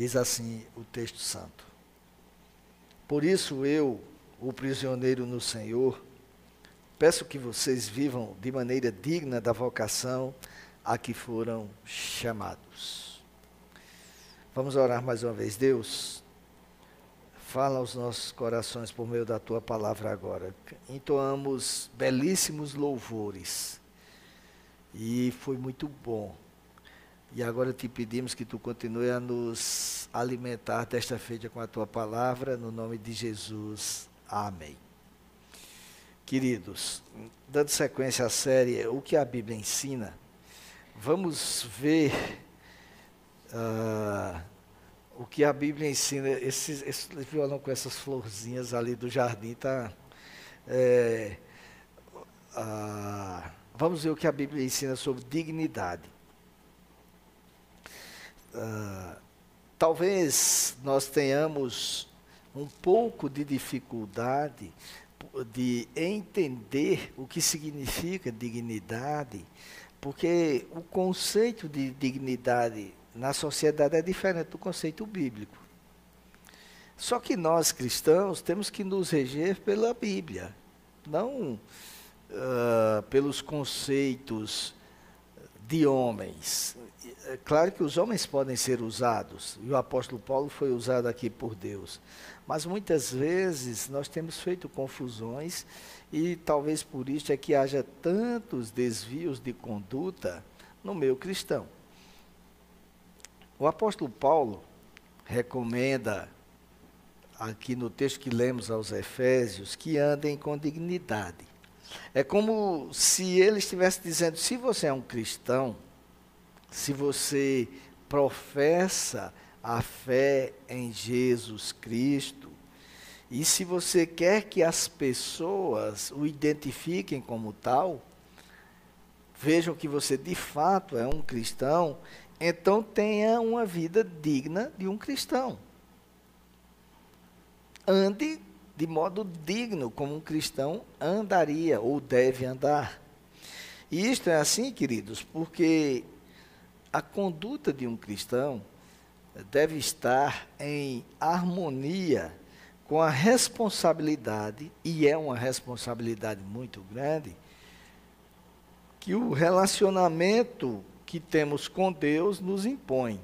Diz assim o texto santo. Por isso eu, o prisioneiro no Senhor, peço que vocês vivam de maneira digna da vocação a que foram chamados. Vamos orar mais uma vez. Deus, fala aos nossos corações por meio da tua palavra agora. Entoamos belíssimos louvores e foi muito bom. E agora te pedimos que tu continue a nos alimentar desta feita com a tua palavra, no nome de Jesus. Amém. Queridos, dando sequência à série O que a Bíblia ensina, vamos ver uh, o que a Bíblia ensina. Esse, esse violão com essas florzinhas ali do jardim está. É, uh, vamos ver o que a Bíblia ensina sobre dignidade. Talvez nós tenhamos um pouco de dificuldade de entender o que significa dignidade, porque o conceito de dignidade na sociedade é diferente do conceito bíblico. Só que nós cristãos temos que nos reger pela Bíblia, não uh, pelos conceitos de homens. É claro que os homens podem ser usados, e o apóstolo Paulo foi usado aqui por Deus. Mas muitas vezes nós temos feito confusões, e talvez por isso é que haja tantos desvios de conduta no meio cristão. O apóstolo Paulo recomenda, aqui no texto que lemos aos Efésios, que andem com dignidade. É como se ele estivesse dizendo: se você é um cristão, se você professa a fé em Jesus Cristo, e se você quer que as pessoas o identifiquem como tal, vejam que você de fato é um cristão, então tenha uma vida digna de um cristão. Ande de modo digno, como um cristão andaria ou deve andar. E isto é assim, queridos, porque a conduta de um cristão deve estar em harmonia com a responsabilidade, e é uma responsabilidade muito grande, que o relacionamento que temos com Deus nos impõe.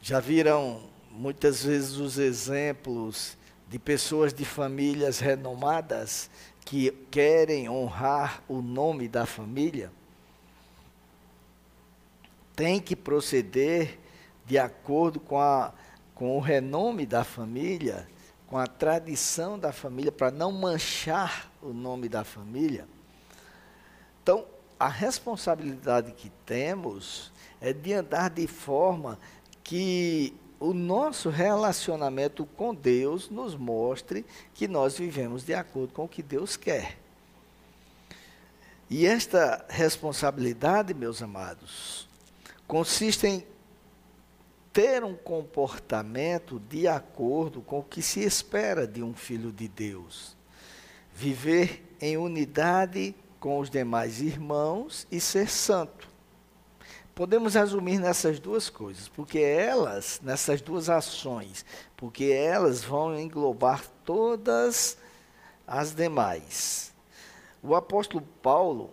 Já viram muitas vezes os exemplos de pessoas de famílias renomadas que querem honrar o nome da família, tem que proceder de acordo com, a, com o renome da família, com a tradição da família, para não manchar o nome da família. Então, a responsabilidade que temos é de andar de forma que o nosso relacionamento com Deus nos mostre que nós vivemos de acordo com o que Deus quer. E esta responsabilidade, meus amados, consiste em ter um comportamento de acordo com o que se espera de um filho de Deus. Viver em unidade com os demais irmãos e ser santo. Podemos resumir nessas duas coisas, porque elas, nessas duas ações, porque elas vão englobar todas as demais. O apóstolo Paulo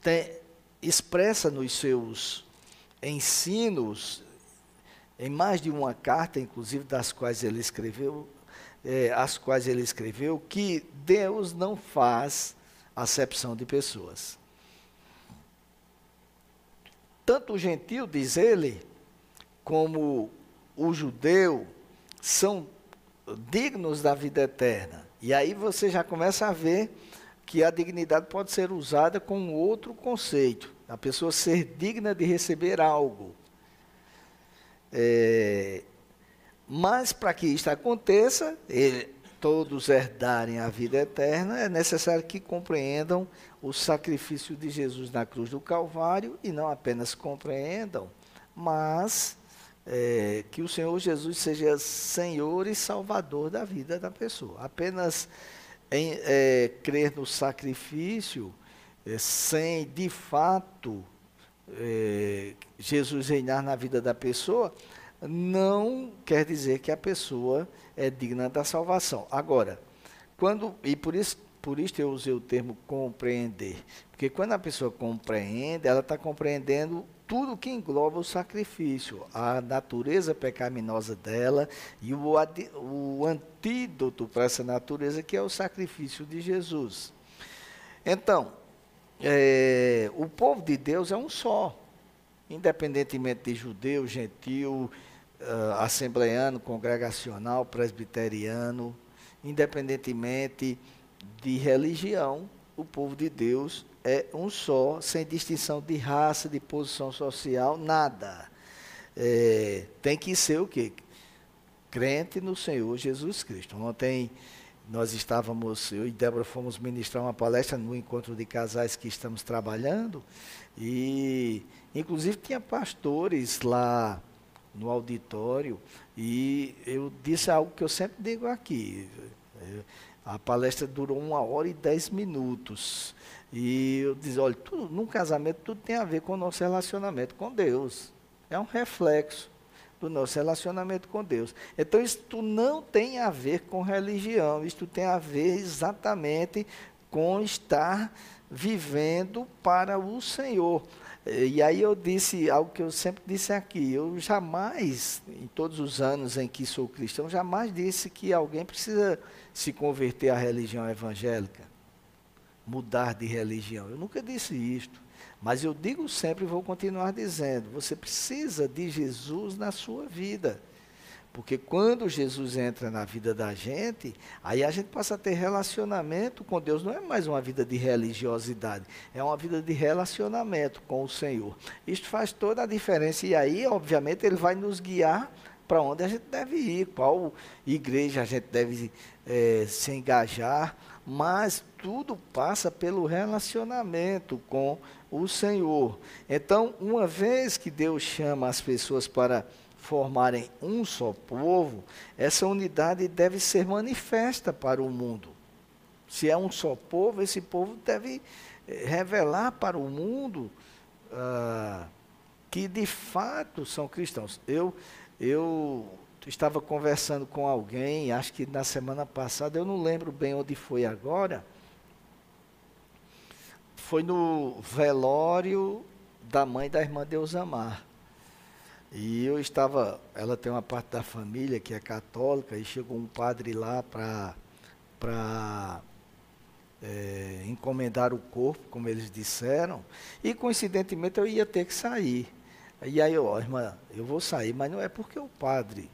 tem, expressa nos seus ensinos, em mais de uma carta, inclusive das quais ele escreveu, é, as quais ele escreveu, que Deus não faz acepção de pessoas. Tanto o gentil, diz ele, como o judeu são dignos da vida eterna. E aí você já começa a ver que a dignidade pode ser usada com outro conceito. A pessoa ser digna de receber algo. É, mas para que isto aconteça, ele, todos herdarem a vida eterna, é necessário que compreendam o sacrifício de Jesus na cruz do Calvário e não apenas compreendam, mas é, que o Senhor Jesus seja Senhor e Salvador da vida da pessoa. Apenas em é, crer no sacrifício, é, sem de fato é, Jesus reinar na vida da pessoa, não quer dizer que a pessoa é digna da salvação. Agora, quando e por isso por isso eu usei o termo compreender, porque quando a pessoa compreende, ela está compreendendo tudo que engloba o sacrifício, a natureza pecaminosa dela e o, o antídoto para essa natureza, que é o sacrifício de Jesus. Então, é, o povo de Deus é um só, independentemente de judeu, gentil, uh, assembleano, congregacional, presbiteriano, independentemente de religião, o povo de Deus é um só, sem distinção de raça, de posição social, nada. É, tem que ser o quê? Crente no Senhor Jesus Cristo. Ontem nós estávamos, eu e Débora fomos ministrar uma palestra no encontro de casais que estamos trabalhando, e inclusive tinha pastores lá no auditório, e eu disse algo que eu sempre digo aqui. A palestra durou uma hora e dez minutos. E eu disse, olha, tudo, num casamento tudo tem a ver com o nosso relacionamento com Deus. É um reflexo do nosso relacionamento com Deus. Então, isto não tem a ver com religião, isto tem a ver exatamente com estar vivendo para o Senhor. E aí eu disse algo que eu sempre disse aqui, eu jamais, em todos os anos em que sou cristão, jamais disse que alguém precisa se converter à religião evangélica mudar de religião. Eu nunca disse isto. Mas eu digo sempre e vou continuar dizendo: você precisa de Jesus na sua vida. Porque quando Jesus entra na vida da gente, aí a gente passa a ter relacionamento com Deus. Não é mais uma vida de religiosidade, é uma vida de relacionamento com o Senhor. Isto faz toda a diferença. E aí, obviamente, Ele vai nos guiar para onde a gente deve ir, qual igreja a gente deve é, se engajar mas tudo passa pelo relacionamento com o Senhor. Então, uma vez que Deus chama as pessoas para formarem um só povo, essa unidade deve ser manifesta para o mundo. Se é um só povo, esse povo deve eh, revelar para o mundo ah, que de fato são cristãos. Eu, eu estava conversando com alguém, acho que na semana passada, eu não lembro bem onde foi agora. Foi no velório da mãe da irmã Deusamar. E eu estava, ela tem uma parte da família que é católica, e chegou um padre lá para para é, encomendar o corpo, como eles disseram, e coincidentemente eu ia ter que sair. E aí, ó, irmã, eu vou sair, mas não é porque o padre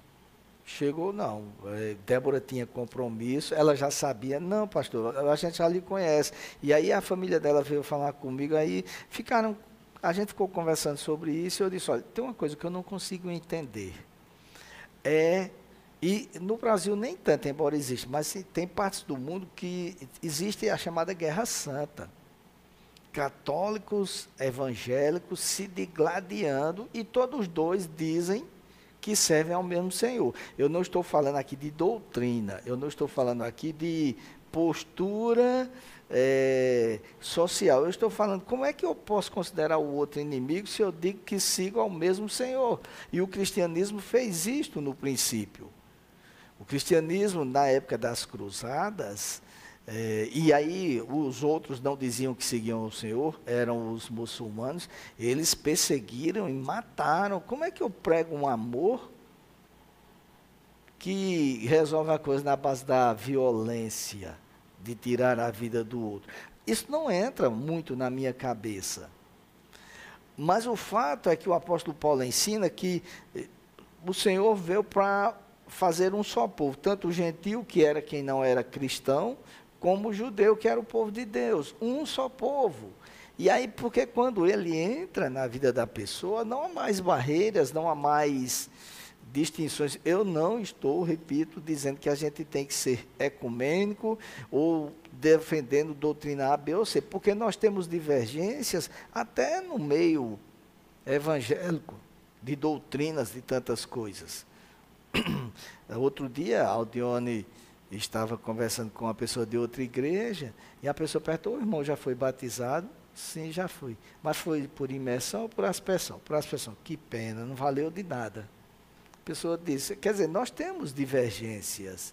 Chegou, não. É, Débora tinha compromisso, ela já sabia, não, pastor, a gente já lhe conhece. E aí a família dela veio falar comigo, aí ficaram, a gente ficou conversando sobre isso, e eu disse, olha, tem uma coisa que eu não consigo entender. É, e no Brasil nem tanto, embora exista, mas tem partes do mundo que existe a chamada Guerra Santa. Católicos, evangélicos se digladiando, e todos dois dizem que servem ao mesmo Senhor. Eu não estou falando aqui de doutrina, eu não estou falando aqui de postura é, social. Eu estou falando como é que eu posso considerar o outro inimigo se eu digo que sigo ao mesmo Senhor. E o cristianismo fez isto no princípio. O cristianismo, na época das cruzadas, é, e aí os outros não diziam que seguiam o Senhor, eram os muçulmanos, eles perseguiram e mataram. Como é que eu prego um amor que resolve a coisa na base da violência, de tirar a vida do outro? Isso não entra muito na minha cabeça. Mas o fato é que o apóstolo Paulo ensina que eh, o Senhor veio para fazer um só povo, tanto o gentil, que era quem não era cristão, como o judeu, que era o povo de Deus, um só povo. E aí, porque quando ele entra na vida da pessoa, não há mais barreiras, não há mais distinções. Eu não estou, repito, dizendo que a gente tem que ser ecumênico ou defendendo doutrina A, B ou C, porque nós temos divergências até no meio evangélico de doutrinas de tantas coisas. Outro dia, Aldione estava conversando com uma pessoa de outra igreja, e a pessoa perguntou, o irmão já foi batizado? Sim, já fui. Mas foi por imersão ou por aspersão? Por aspersão. Que pena, não valeu de nada. A pessoa disse, quer dizer, nós temos divergências.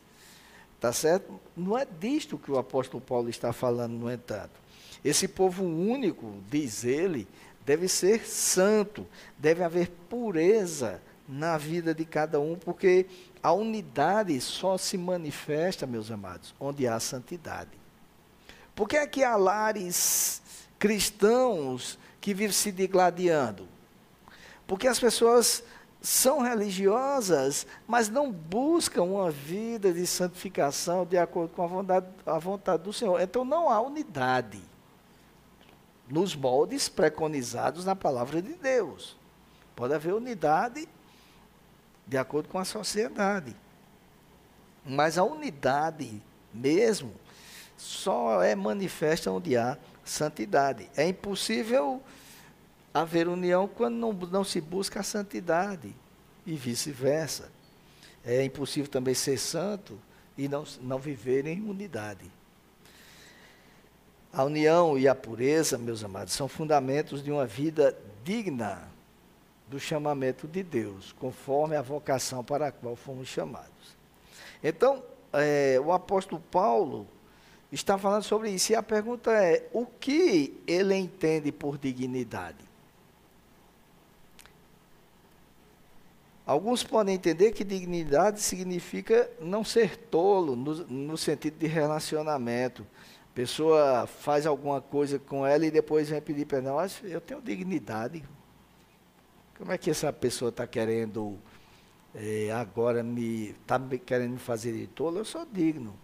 Tá certo? Não é disto que o apóstolo Paulo está falando, no entanto. Esse povo único, diz ele, deve ser santo, deve haver pureza na vida de cada um, porque a unidade só se manifesta, meus amados, onde há santidade. Por que é que há lares cristãos que vivem se digladiando? Porque as pessoas são religiosas, mas não buscam uma vida de santificação de acordo com a vontade, a vontade do Senhor. Então não há unidade nos moldes preconizados na palavra de Deus. Pode haver unidade de acordo com a sociedade. Mas a unidade mesmo só é manifesta onde há santidade. É impossível haver união quando não, não se busca a santidade e vice-versa. É impossível também ser santo e não, não viver em unidade. A união e a pureza, meus amados, são fundamentos de uma vida digna do chamamento de Deus, conforme a vocação para a qual fomos chamados. Então, é, o apóstolo Paulo está falando sobre isso. E a pergunta é: o que ele entende por dignidade? Alguns podem entender que dignidade significa não ser tolo, no, no sentido de relacionamento. Pessoa faz alguma coisa com ela e depois vem pedir perdão. Eu tenho dignidade. Como é que essa pessoa está querendo é, agora me está querendo me fazer de tolo? Eu sou digno.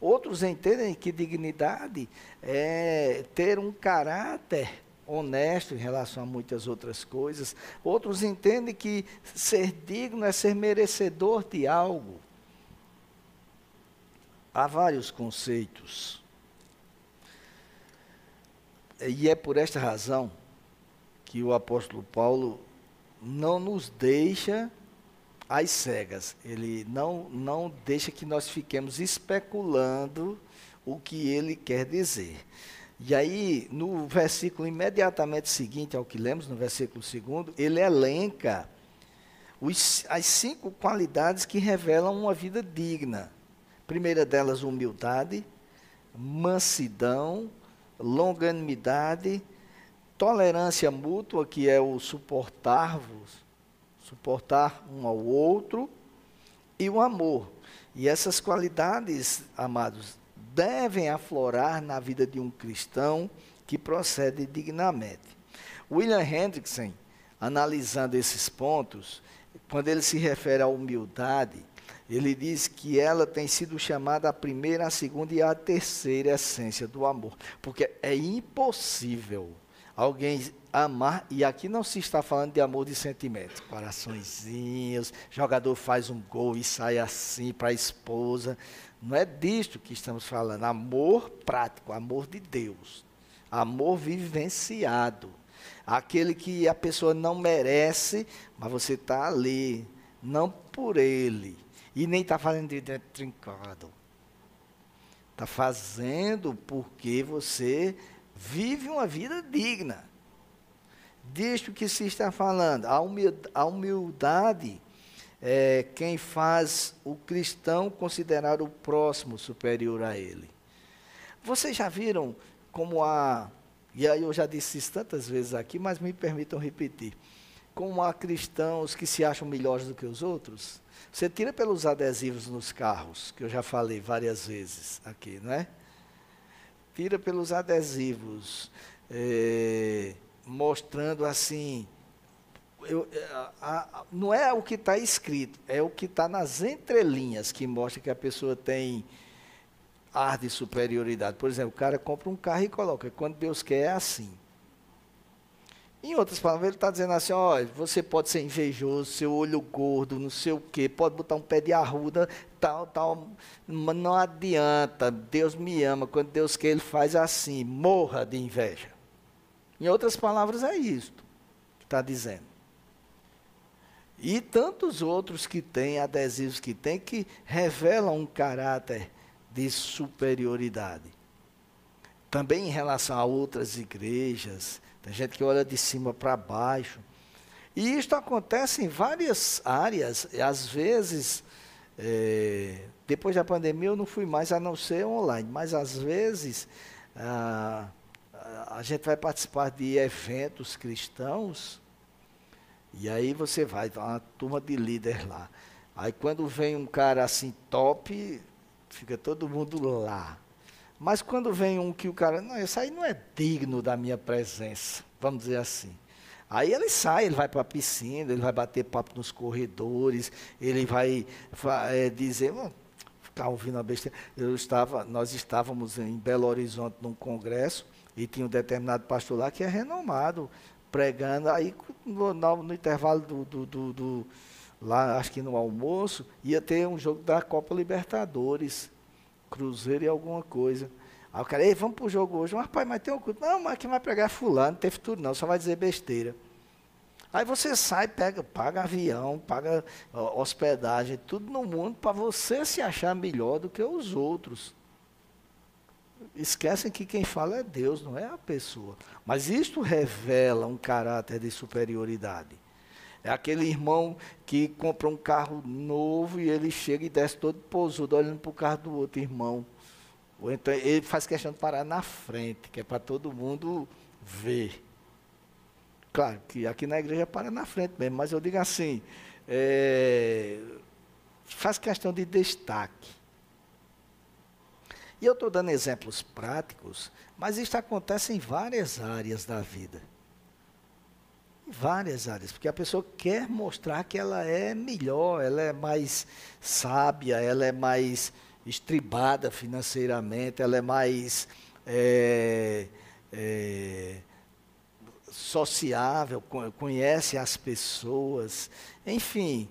Outros entendem que dignidade é ter um caráter honesto em relação a muitas outras coisas. Outros entendem que ser digno é ser merecedor de algo. Há vários conceitos. E é por esta razão que o apóstolo Paulo não nos deixa às cegas. Ele não, não deixa que nós fiquemos especulando o que ele quer dizer. E aí, no versículo imediatamente seguinte ao que lemos, no versículo segundo, ele elenca os, as cinco qualidades que revelam uma vida digna. primeira delas, humildade, mansidão, longanimidade, tolerância mútua, que é o suportar-vos suportar um ao outro e o amor. E essas qualidades, amados, devem aflorar na vida de um cristão que procede dignamente. William Hendrickson, analisando esses pontos, quando ele se refere à humildade, ele diz que ela tem sido chamada a primeira, a segunda e a terceira essência do amor, porque é impossível alguém amar, e aqui não se está falando de amor de sentimento, coraçõezinhos, jogador faz um gol e sai assim para a esposa. Não é disto que estamos falando, amor prático, amor de Deus, amor vivenciado. Aquele que a pessoa não merece, mas você está ali, não por ele, e nem está fazendo de dentro trincado. Está fazendo porque você vive uma vida digna. Disto que se está falando, a humildade é quem faz o cristão considerar o próximo superior a ele. Vocês já viram como há, e aí eu já disse isso tantas vezes aqui, mas me permitam repetir, como há cristãos que se acham melhores do que os outros? Você tira pelos adesivos nos carros, que eu já falei várias vezes aqui, não é? Tira pelos adesivos, é, mostrando assim. Eu, a, a, não é o que está escrito, é o que está nas entrelinhas que mostra que a pessoa tem ar de superioridade. Por exemplo, o cara compra um carro e coloca, quando Deus quer é assim. Em outras palavras, ele está dizendo assim: olha, você pode ser invejoso, seu olho gordo, não sei o quê, pode botar um pé de arruda, tal, tal, mas não adianta. Deus me ama. Quando Deus quer, Ele faz assim: morra de inveja. Em outras palavras, é isto que está dizendo. E tantos outros que têm, adesivos que têm, que revelam um caráter de superioridade. também em relação a outras igrejas. Tem gente que olha de cima para baixo. E isto acontece em várias áreas. Às vezes, é, depois da pandemia, eu não fui mais a não ser online. Mas às vezes, a, a gente vai participar de eventos cristãos. E aí você vai, tá uma turma de líder lá. Aí quando vem um cara assim top, fica todo mundo lá. Mas quando vem um que o cara, não, isso aí não é digno da minha presença, vamos dizer assim. Aí ele sai, ele vai para a piscina, ele vai bater papo nos corredores, ele vai é, dizer, ficar ouvindo a besteira. Eu estava, nós estávamos em Belo Horizonte num congresso e tinha um determinado pastor lá que é renomado, pregando. Aí no, no, intervalo do, do, do, do, lá, acho que no almoço, ia ter um jogo da Copa Libertadores. Cruzeiro e alguma coisa. Aí o cara, ei, vamos pro jogo hoje. Mas, pai, mas tem um culto. Não, mas quem vai pregar é fulano, não tem futuro não, só vai dizer besteira. Aí você sai, pega, paga avião, paga hospedagem, tudo no mundo para você se achar melhor do que os outros. Esquecem que quem fala é Deus, não é a pessoa. Mas isto revela um caráter de superioridade. É aquele irmão que compra um carro novo e ele chega e desce todo pousudo olhando para o carro do outro irmão. Ou então ele faz questão de parar na frente, que é para todo mundo ver. Claro que aqui na igreja para na frente mesmo, mas eu digo assim, é, faz questão de destaque. E eu estou dando exemplos práticos, mas isso acontece em várias áreas da vida várias áreas, porque a pessoa quer mostrar que ela é melhor, ela é mais sábia, ela é mais estribada financeiramente, ela é mais é, é, sociável, conhece as pessoas, enfim.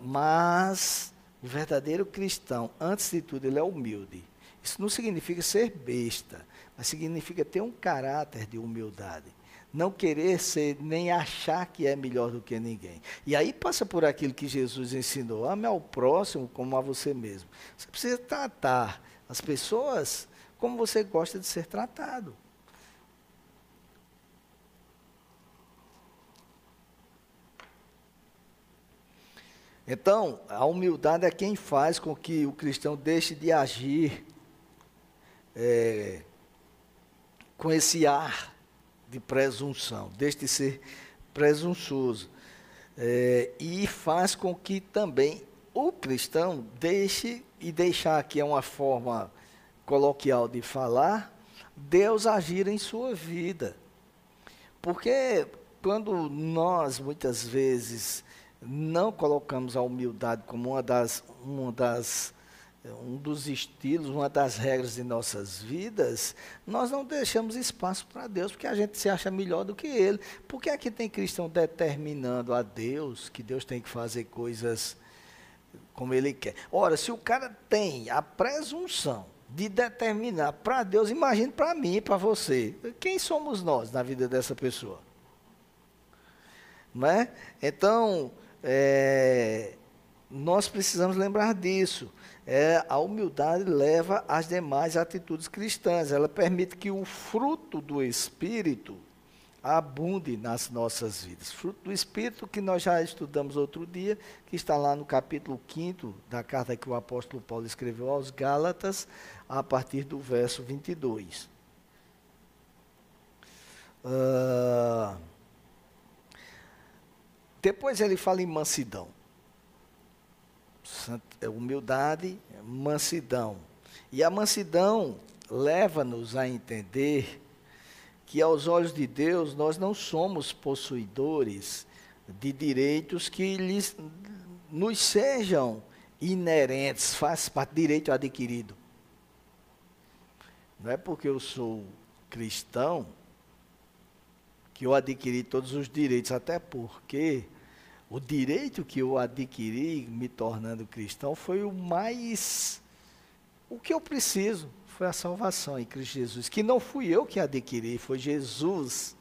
mas o verdadeiro cristão, antes de tudo, ele é humilde. Isso não significa ser besta, mas significa ter um caráter de humildade não querer ser, nem achar que é melhor do que ninguém. E aí passa por aquilo que Jesus ensinou: ame ao próximo como a você mesmo. Você precisa tratar as pessoas como você gosta de ser tratado. Então, a humildade é quem faz com que o cristão deixe de agir é, com esse ar de presunção, deixe de ser presunçoso. É, e faz com que também o cristão deixe, e deixar aqui é uma forma coloquial de falar, Deus agir em sua vida. Porque quando nós, muitas vezes, não colocamos a humildade como uma das, uma das um dos estilos, uma das regras de nossas vidas, nós não deixamos espaço para Deus, porque a gente se acha melhor do que Ele. Por que aqui tem cristão determinando a Deus que Deus tem que fazer coisas como Ele quer? Ora, se o cara tem a presunção de determinar para Deus, imagine para mim para você, quem somos nós na vida dessa pessoa? Não é? Então, é, nós precisamos lembrar disso é, a humildade leva às demais atitudes cristãs. Ela permite que o fruto do Espírito abunde nas nossas vidas. Fruto do Espírito que nós já estudamos outro dia, que está lá no capítulo 5 da carta que o apóstolo Paulo escreveu aos Gálatas, a partir do verso 22. Uh, depois ele fala em mansidão. É humildade, mansidão. E a mansidão leva-nos a entender que, aos olhos de Deus, nós não somos possuidores de direitos que lhes, nos sejam inerentes, faz parte do direito adquirido. Não é porque eu sou cristão que eu adquiri todos os direitos, até porque o direito que eu adquiri me tornando cristão foi o mais. O que eu preciso foi a salvação em Cristo Jesus, que não fui eu que adquiri, foi Jesus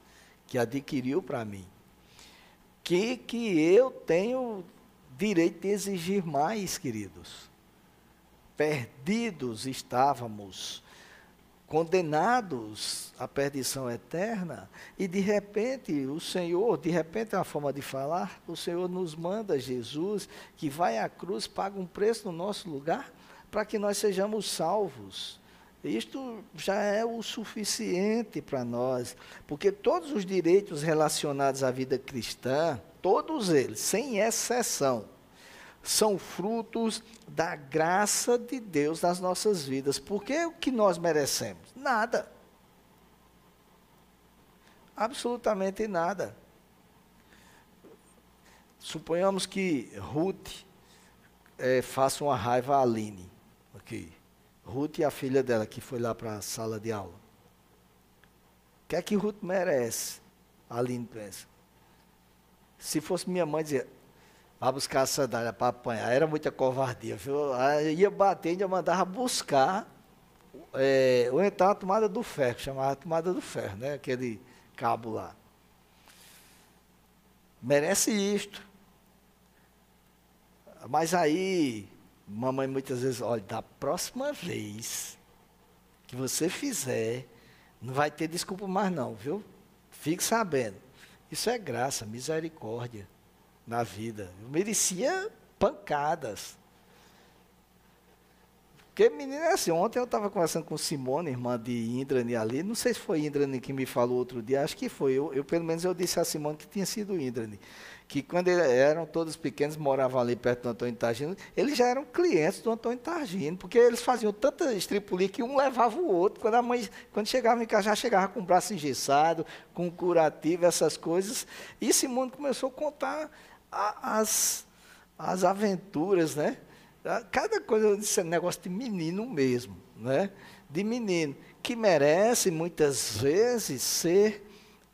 que adquiriu para mim. Que, que eu tenho direito de exigir mais, queridos. Perdidos estávamos condenados à perdição eterna, e de repente o Senhor, de repente é uma forma de falar, o Senhor nos manda Jesus, que vai à cruz, paga um preço no nosso lugar, para que nós sejamos salvos. Isto já é o suficiente para nós, porque todos os direitos relacionados à vida cristã, todos eles, sem exceção, são frutos da graça de Deus nas nossas vidas. Porque o que nós merecemos? Nada. Absolutamente nada. Suponhamos que Ruth é, faça uma raiva a Aline. Okay. Ruth e a filha dela, que foi lá para a sala de aula. O que é que Ruth merece? A Aline pensa. Se fosse minha mãe, dizia, vá buscar a sandália para apanhar. Era muita covardia. Viu? Aí ia bater, ainda mandava buscar, é, ou então a tomada do ferro, chamava tomada do ferro, né? aquele cabo lá. Merece isto. Mas aí, mamãe muitas vezes, olha, da próxima vez que você fizer, não vai ter desculpa mais não, viu? Fique sabendo. Isso é graça, misericórdia na vida. Eu merecia pancadas. Porque, menina, é assim, ontem eu estava conversando com Simone, irmã de Indrani ali, não sei se foi Indrani que me falou outro dia, acho que foi, eu, eu pelo menos eu disse a Simone que tinha sido Indrani, que quando eram todos pequenos, moravam ali perto do Antônio Targino, eles já eram clientes do Antônio Targino, porque eles faziam tanta estripulia que um levava o outro, quando a mãe, quando chegava em casa, já chegava com o braço engessado, com curativo, essas coisas, e Simone começou a contar as, as aventuras, né? Cada coisa, isso é negócio de menino mesmo, né? De menino, que merece muitas vezes ser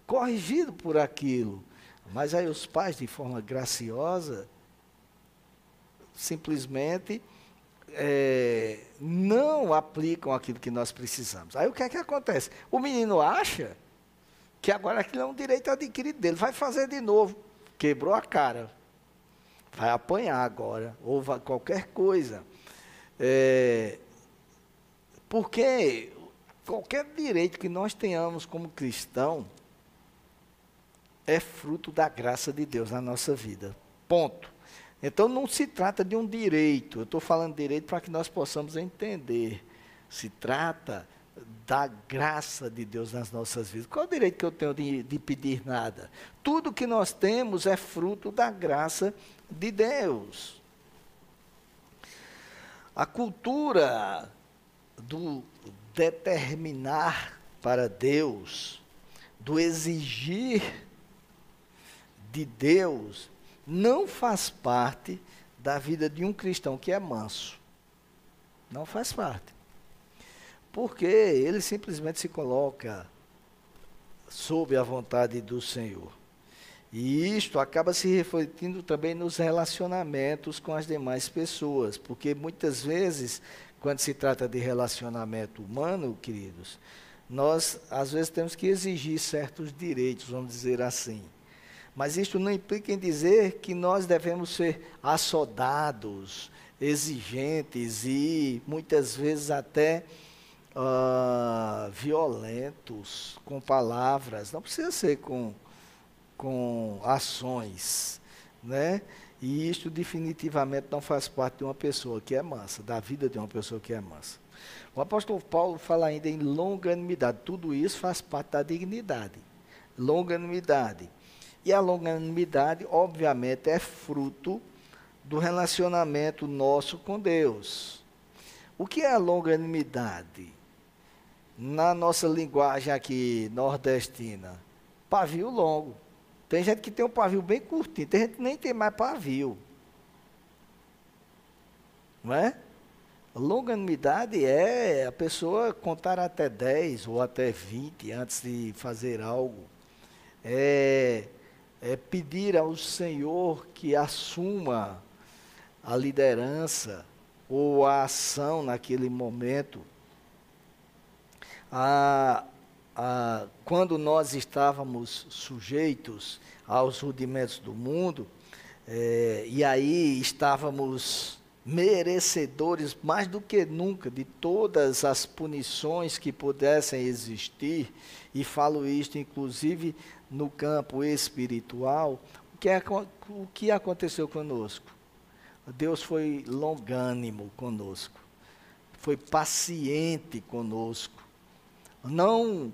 corrigido por aquilo. Mas aí os pais, de forma graciosa, simplesmente é, não aplicam aquilo que nós precisamos. Aí o que é que acontece? O menino acha que agora aquilo é um direito adquirido dele, vai fazer de novo. Quebrou a cara vai apanhar agora, ou vai, qualquer coisa. É, porque qualquer direito que nós tenhamos como cristão é fruto da graça de Deus na nossa vida. Ponto. Então não se trata de um direito, eu estou falando direito para que nós possamos entender. Se trata da graça de Deus nas nossas vidas. Qual é o direito que eu tenho de, de pedir nada? Tudo que nós temos é fruto da graça de Deus. A cultura do determinar para Deus, do exigir de Deus, não faz parte da vida de um cristão que é manso. Não faz parte. Porque ele simplesmente se coloca sob a vontade do Senhor. E isto acaba se refletindo também nos relacionamentos com as demais pessoas, porque muitas vezes, quando se trata de relacionamento humano, queridos, nós às vezes temos que exigir certos direitos, vamos dizer assim. Mas isto não implica em dizer que nós devemos ser assodados, exigentes e muitas vezes até uh, violentos com palavras. Não precisa ser com com ações, né? E isto definitivamente não faz parte de uma pessoa que é mansa, da vida de uma pessoa que é mansa. O apóstolo Paulo fala ainda em longanimidade. Tudo isso faz parte da dignidade. Longanimidade. E a longanimidade, obviamente, é fruto do relacionamento nosso com Deus. O que é a longanimidade? Na nossa linguagem aqui nordestina, pavio longo. Tem gente que tem um pavio bem curtinho, tem gente que nem tem mais pavio. Não é? Longanimidade é a pessoa contar até 10 ou até 20 antes de fazer algo. É, é pedir ao Senhor que assuma a liderança ou a ação naquele momento. Quando nós estávamos sujeitos aos rudimentos do mundo, é, e aí estávamos merecedores mais do que nunca de todas as punições que pudessem existir, e falo isto inclusive no campo espiritual, o que, é, o que aconteceu conosco? Deus foi longânimo conosco, foi paciente conosco, não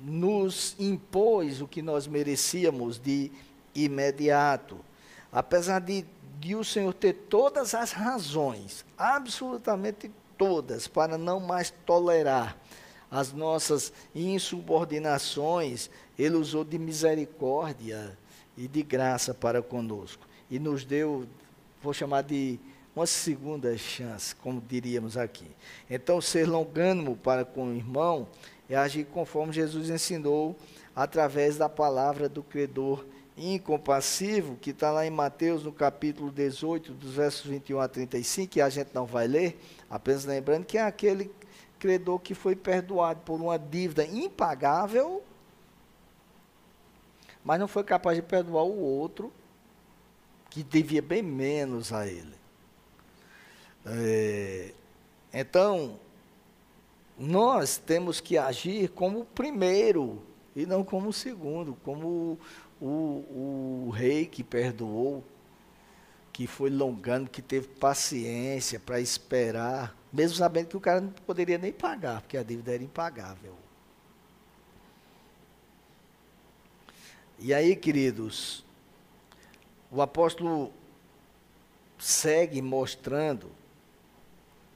nos impôs o que nós merecíamos de imediato. Apesar de, de o Senhor ter todas as razões, absolutamente todas, para não mais tolerar as nossas insubordinações, Ele usou de misericórdia e de graça para conosco. E nos deu, vou chamar de uma segunda chance, como diríamos aqui. Então, ser longânimo para com o irmão é agir conforme Jesus ensinou através da palavra do credor incompassivo, que está lá em Mateus, no capítulo 18, dos versos 21 a 35, que a gente não vai ler, apenas lembrando que é aquele credor que foi perdoado por uma dívida impagável, mas não foi capaz de perdoar o outro, que devia bem menos a ele. É, então, nós temos que agir como o primeiro e não como o segundo, como o, o rei que perdoou, que foi longando, que teve paciência para esperar, mesmo sabendo que o cara não poderia nem pagar, porque a dívida era impagável. E aí, queridos, o apóstolo segue mostrando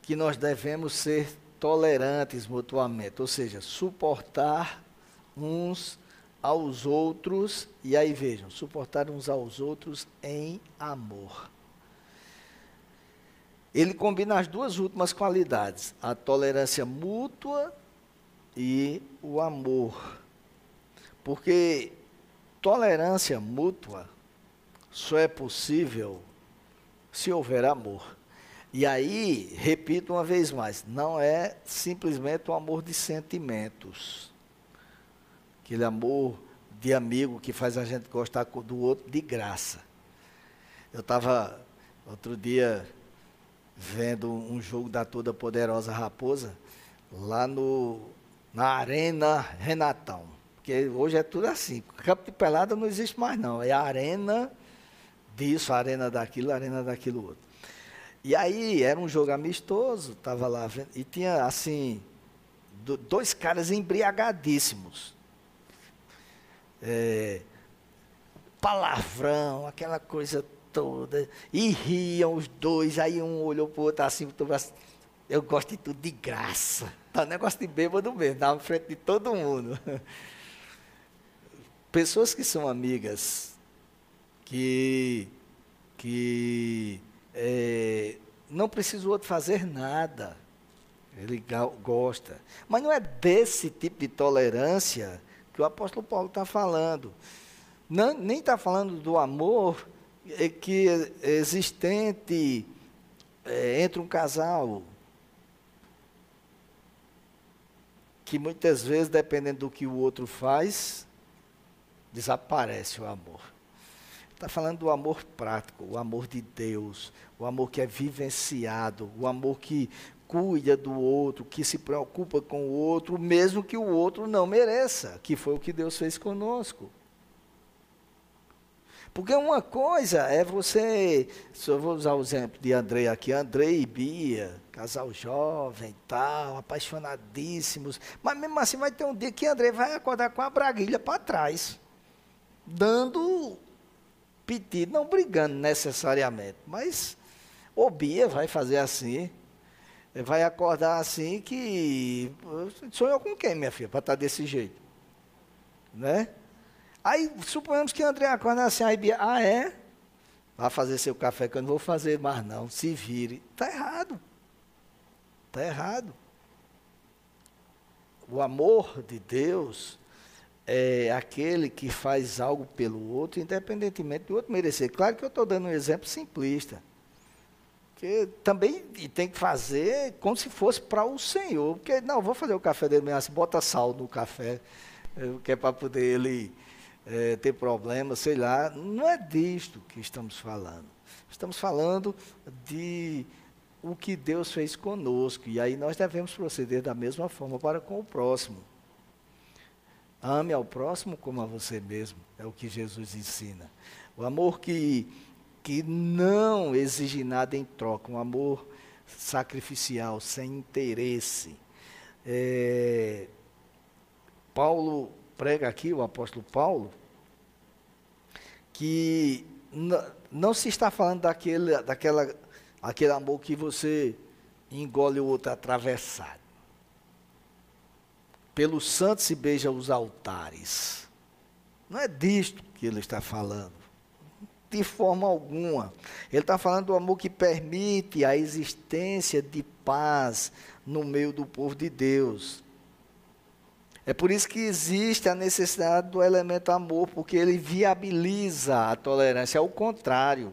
que nós devemos ser tolerantes mutuamente, ou seja, suportar uns aos outros, e aí vejam, suportar uns aos outros em amor. Ele combina as duas últimas qualidades, a tolerância mútua e o amor. Porque tolerância mútua só é possível se houver amor. E aí, repito uma vez mais, não é simplesmente o amor de sentimentos. Aquele amor de amigo que faz a gente gostar do outro de graça. Eu estava outro dia vendo um jogo da toda poderosa Raposa lá no na Arena Renatão. Porque hoje é tudo assim. Campo de pelada não existe mais não, é a arena disso, a arena daquilo, a arena daquilo outro. E aí era um jogo amistoso, estava lá vendo, e tinha assim do, dois caras embriagadíssimos. É, palavrão, aquela coisa toda, e riam os dois, aí um olhou para o outro assim, eu gosto de tudo de graça. Tá um negócio de bêbado mesmo, na frente de todo mundo. Pessoas que são amigas, que, que não precisa o outro fazer nada. Ele gosta. Mas não é desse tipo de tolerância que o apóstolo Paulo está falando. Não, nem está falando do amor que é existente é, entre um casal. Que muitas vezes, dependendo do que o outro faz, desaparece o amor. Está falando do amor prático, o amor de Deus, o amor que é vivenciado, o amor que cuida do outro, que se preocupa com o outro, mesmo que o outro não mereça, que foi o que Deus fez conosco. Porque uma coisa é você, eu vou usar o exemplo de André aqui, André e Bia, casal jovem, tal, apaixonadíssimos, mas mesmo assim vai ter um dia que André vai acordar com a braguilha para trás, dando pedido, não brigando necessariamente, mas o Bia vai fazer assim, vai acordar assim que sonhou com quem, minha filha, para estar tá desse jeito, né? Aí suponhamos que André acorda assim, aí Bia, ah é? Vai fazer seu café que eu não vou fazer mais não, se vire. Está errado. Está errado. O amor de Deus é aquele que faz algo pelo outro, independentemente do outro merecer. Claro que eu estou dando um exemplo simplista. Que também tem que fazer como se fosse para o Senhor. Porque, não, vou fazer o café dele mesmo assim, bota sal no café, que é para poder ele é, ter problemas, sei lá. Não é disto que estamos falando. Estamos falando de o que Deus fez conosco. E aí nós devemos proceder da mesma forma para com o próximo. Ame ao próximo como a você mesmo, é o que Jesus ensina. O amor que, que não exige nada em troca, um amor sacrificial, sem interesse. É, Paulo prega aqui, o apóstolo Paulo, que não se está falando daquele, daquela, aquele amor que você engole o outro atravessado. Pelo santo se beija os altares. Não é disto que ele está falando. De forma alguma. Ele está falando do amor que permite a existência de paz no meio do povo de Deus. É por isso que existe a necessidade do elemento amor, porque ele viabiliza a tolerância. É o contrário.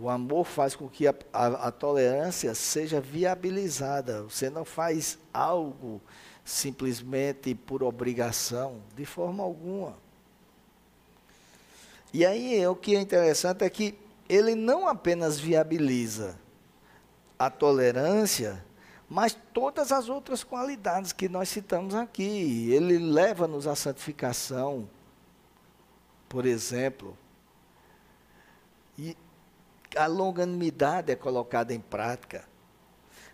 O amor faz com que a, a, a, tolerância seja viabilizada. Você não faz algo simplesmente por obrigação, de forma alguma. E aí o que é interessante é que ele não apenas viabiliza a tolerância, mas todas as outras qualidades que nós citamos aqui. Ele leva-nos à santificação, por exemplo. E a longanimidade é colocada em prática.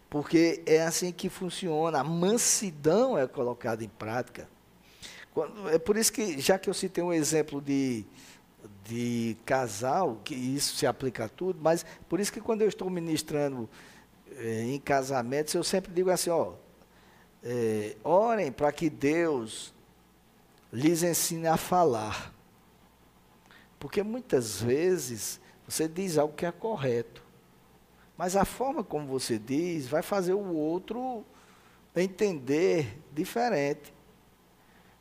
Porque é assim que funciona. A mansidão é colocada em prática. Quando, é por isso que, já que eu citei um exemplo de, de casal, que isso se aplica a tudo, mas por isso que quando eu estou ministrando é, em casamentos, eu sempre digo assim, ó, é, orem para que Deus lhes ensine a falar. Porque muitas vezes você diz algo que é correto, mas a forma como você diz vai fazer o outro entender diferente.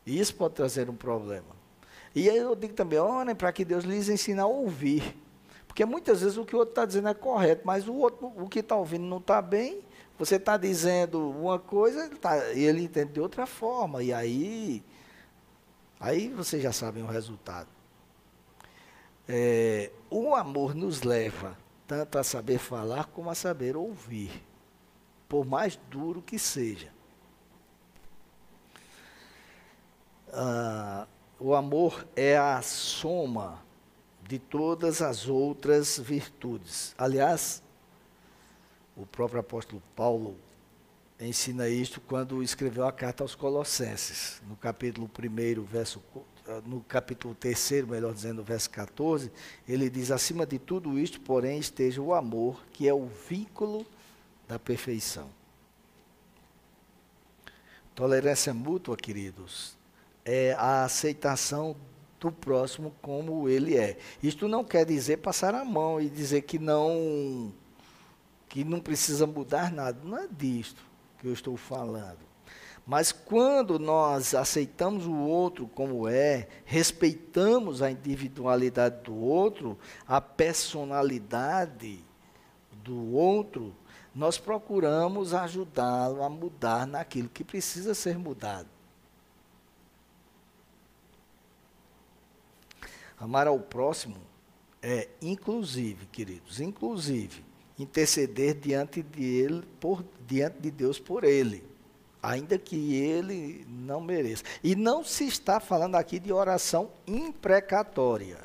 E isso pode trazer um problema. E aí eu digo também, orem para que Deus lhes ensine a ouvir. Porque muitas vezes o que o outro está dizendo é correto, mas o outro, o que está ouvindo não está bem. Você está dizendo uma coisa, ele, tá, ele entende de outra forma. E aí, aí vocês já sabem o resultado. É, o amor nos leva tanto a saber falar como a saber ouvir, por mais duro que seja. Ah, o amor é a soma de todas as outras virtudes. Aliás, o próprio apóstolo Paulo ensina isto quando escreveu a carta aos Colossenses, no capítulo 1, verso no capítulo 3, melhor dizendo, verso 14, ele diz: acima de tudo isto, porém, esteja o amor, que é o vínculo da perfeição. Tolerância mútua, queridos, é a aceitação do próximo como ele é. Isto não quer dizer passar a mão e dizer que não que não precisa mudar nada. Não é disto que eu estou falando. Mas quando nós aceitamos o outro como é, respeitamos a individualidade do outro, a personalidade do outro, nós procuramos ajudá-lo a mudar naquilo que precisa ser mudado. Amar ao próximo é, inclusive, queridos, inclusive, interceder diante de ele, por, diante de Deus por ele, ainda que ele não mereça. E não se está falando aqui de oração imprecatória,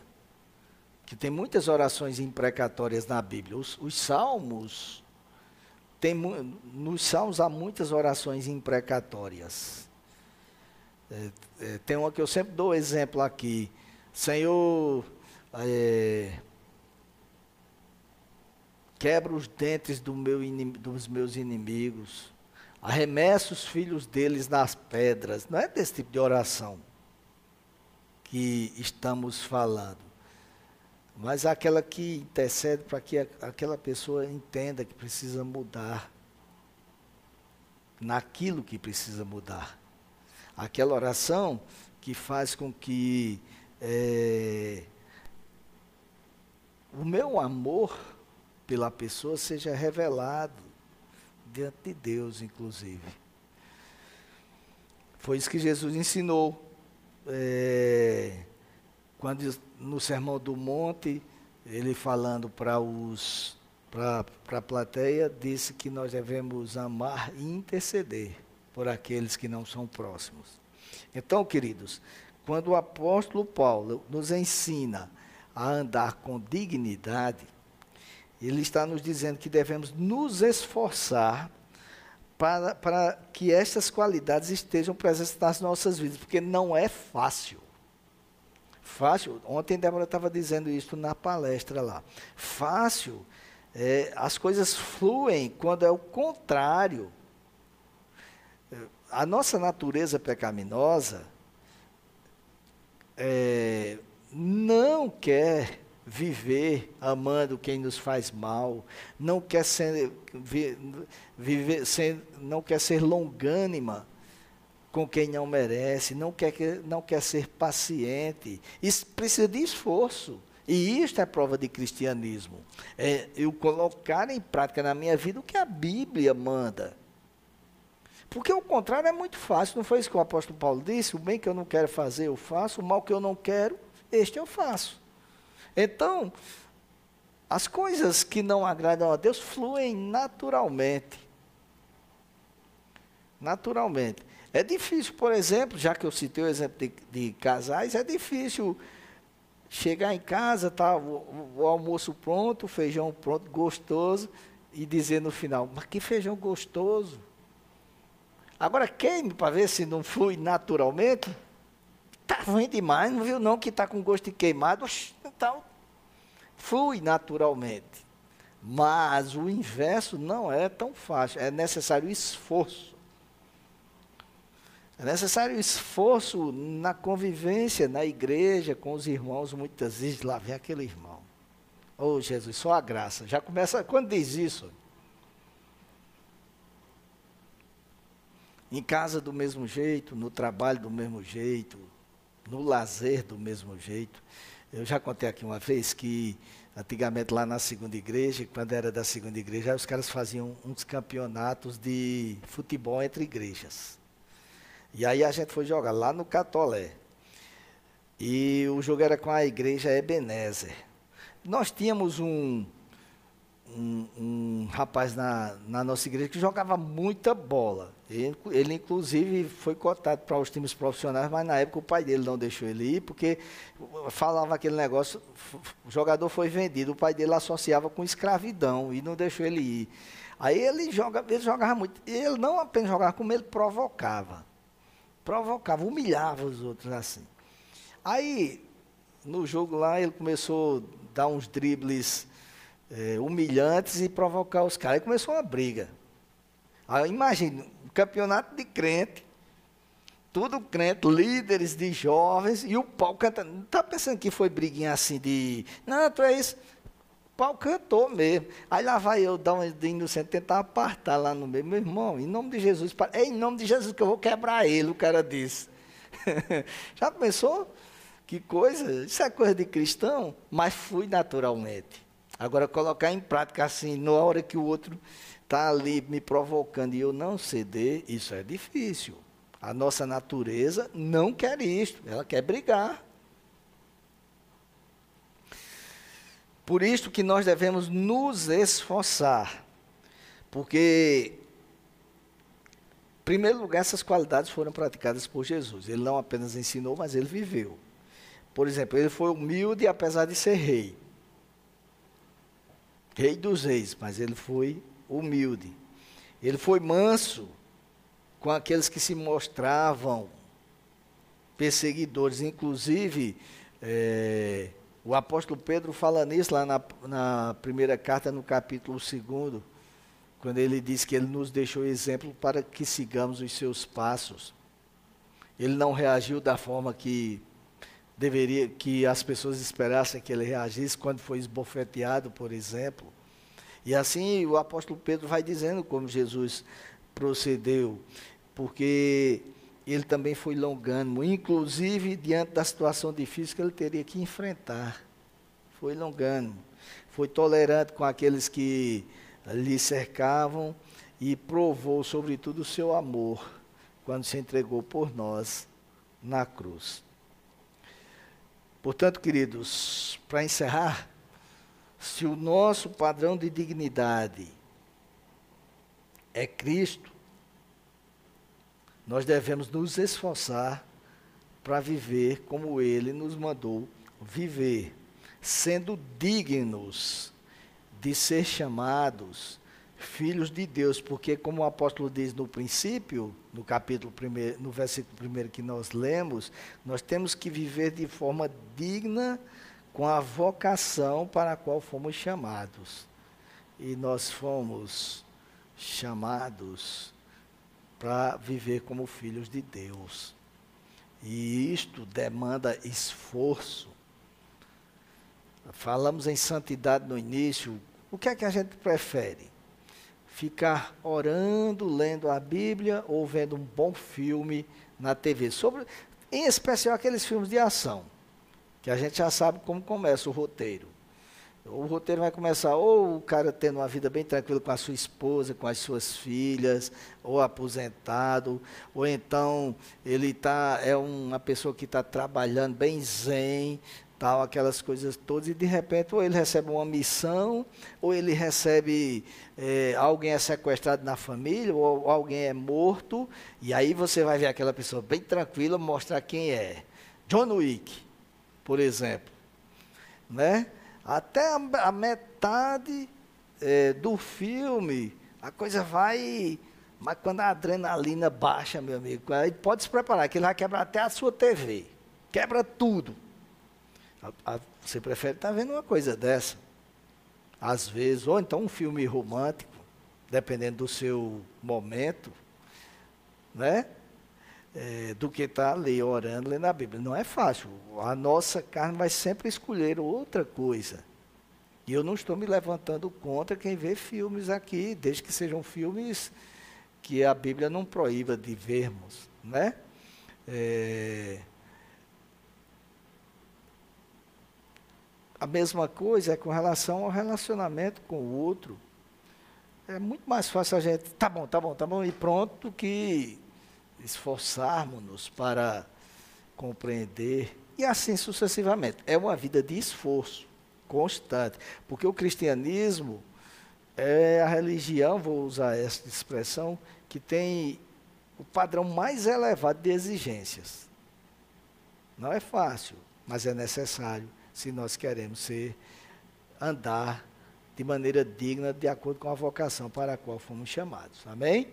que tem muitas orações imprecatórias na Bíblia. Os, os salmos, tem, nos salmos há muitas orações imprecatórias. É, é, tem uma que eu sempre dou exemplo aqui. Senhor, é, quebra os dentes do meu dos meus inimigos, arremessa os filhos deles nas pedras. Não é desse tipo de oração que estamos falando, mas aquela que intercede para que aquela pessoa entenda que precisa mudar naquilo que precisa mudar. Aquela oração que faz com que é, o meu amor pela pessoa seja revelado diante de Deus, inclusive. Foi isso que Jesus ensinou. É, quando no Sermão do Monte, ele falando para os para a plateia, disse que nós devemos amar e interceder por aqueles que não são próximos. Então, queridos, quando o apóstolo Paulo nos ensina a andar com dignidade, ele está nos dizendo que devemos nos esforçar para, para que estas qualidades estejam presentes nas nossas vidas, porque não é fácil. Fácil, ontem Débora estava dizendo isso na palestra lá. Fácil, é, as coisas fluem quando é o contrário. A nossa natureza pecaminosa é, não quer viver amando quem nos faz mal, não quer ser, viver, ser, não quer ser longânima com quem não merece, não quer, não quer ser paciente. Isso precisa de esforço. E isto é prova de cristianismo. É eu colocar em prática na minha vida o que a Bíblia manda. Porque o contrário é muito fácil. Não foi isso que o apóstolo Paulo disse? O bem que eu não quero fazer, eu faço. O mal que eu não quero, este eu faço. Então, as coisas que não agradam a Deus fluem naturalmente. Naturalmente. É difícil, por exemplo, já que eu citei o exemplo de, de casais, é difícil chegar em casa, tá o, o, almoço pronto, o feijão pronto, gostoso, e dizer no final, mas que feijão gostoso. Agora queime para ver se não flui naturalmente. Está ruim demais, não viu não que está com gosto de queimado? Então, flui naturalmente. Mas o inverso não é tão fácil, é necessário esforço. É necessário esforço na convivência, na igreja, com os irmãos, muitas vezes lá vem aquele irmão. Oh Jesus, só a graça. Já começa, quando diz isso? Em casa do mesmo jeito, no trabalho do mesmo jeito, no lazer do mesmo jeito. Eu já contei aqui uma vez que antigamente lá na segunda igreja, quando era da segunda igreja, os caras faziam uns campeonatos de futebol entre igrejas. E aí a gente foi jogar lá no Catolé. E o jogo era com a igreja Ebenezer. Nós tínhamos um, um, um rapaz na, na, nossa igreja que jogava muita bola. Ele, ele inclusive, foi cotado para os times profissionais, mas na época o pai dele não deixou ele ir, porque falava aquele negócio, o jogador foi vendido, o pai dele associava com escravidão e não deixou ele ir. Aí ele, joga, ele jogava muito. Ele não apenas jogava, como ele provocava. Provocava, humilhava os outros assim. Aí, no jogo lá, ele começou a dar uns dribles é, humilhantes e provocar os caras. Aí começou uma briga. Aí imagina, um campeonato de crente, tudo crente, líderes de jovens, e o pau cantando. Não está pensando que foi briguinha assim de. Não, tu é isso. O pau cantou mesmo. Aí lá vai eu dar um de inocente, tentar apartar lá no meio. Meu irmão, em nome de Jesus, é em nome de Jesus que eu vou quebrar ele, o cara disse. Já pensou? Que coisa? Isso é coisa de cristão, mas fui naturalmente. Agora, colocar em prática assim, na hora que o outro está ali me provocando e eu não ceder, isso é difícil. A nossa natureza não quer isto, ela quer brigar. Por isso que nós devemos nos esforçar, porque, em primeiro lugar, essas qualidades foram praticadas por Jesus. Ele não apenas ensinou, mas ele viveu. Por exemplo, ele foi humilde apesar de ser rei rei dos reis, mas ele foi humilde. Ele foi manso com aqueles que se mostravam perseguidores. Inclusive, é, o apóstolo Pedro fala nisso lá na, na primeira carta, no capítulo 2, quando ele diz que ele nos deixou exemplo para que sigamos os seus passos. Ele não reagiu da forma que deveria que as pessoas esperassem que ele reagisse quando foi esbofeteado, por exemplo. E assim o apóstolo Pedro vai dizendo como Jesus procedeu, porque ele também foi longânimo, inclusive diante da situação difícil que ele teria que enfrentar. Foi longânimo, foi tolerante com aqueles que lhe cercavam e provou, sobretudo, o seu amor quando se entregou por nós na cruz. Portanto, queridos, para encerrar, se o nosso padrão de dignidade é Cristo, nós devemos nos esforçar para viver como Ele nos mandou viver, sendo dignos de ser chamados filhos de Deus, porque como o apóstolo diz no princípio, no capítulo primeiro, no versículo primeiro que nós lemos, nós temos que viver de forma digna com a vocação para a qual fomos chamados. E nós fomos chamados para viver como filhos de Deus. E isto demanda esforço. Falamos em santidade no início. O que é que a gente prefere? Ficar orando, lendo a Bíblia ou vendo um bom filme na TV? Sobre, em especial aqueles filmes de ação, que a gente já sabe como começa o roteiro. O roteiro vai começar ou o cara tendo uma vida bem tranquila com a sua esposa, com as suas filhas, ou aposentado, ou então ele tá, é uma pessoa que está trabalhando bem zen, tal, aquelas coisas todas, e de repente ou ele recebe uma missão, ou ele recebe, é, alguém é sequestrado na família, ou alguém é morto, e aí você vai ver aquela pessoa bem tranquila mostrar quem é. John Wick, por exemplo. Né? Até a, a metade é, do filme, a coisa vai. Mas quando a adrenalina baixa, meu amigo, aí pode se preparar, que ele vai quebrar até a sua TV. Quebra tudo. A, a, você prefere estar tá vendo uma coisa dessa. Às vezes, ou então um filme romântico, dependendo do seu momento, né? É, do que estar tá ali orando, lendo a Bíblia. Não é fácil. A nossa carne vai sempre escolher outra coisa. E eu não estou me levantando contra quem vê filmes aqui, desde que sejam filmes que a Bíblia não proíba de vermos, né? É... A mesma coisa é com relação ao relacionamento com o outro. É muito mais fácil a gente, tá bom, tá bom, tá bom, e pronto, que esforçarmos-nos para compreender, e assim sucessivamente. É uma vida de esforço constante, porque o cristianismo é a religião, vou usar essa expressão, que tem o padrão mais elevado de exigências. Não é fácil, mas é necessário se nós queremos ser andar de maneira digna de acordo com a vocação para a qual fomos chamados. Amém?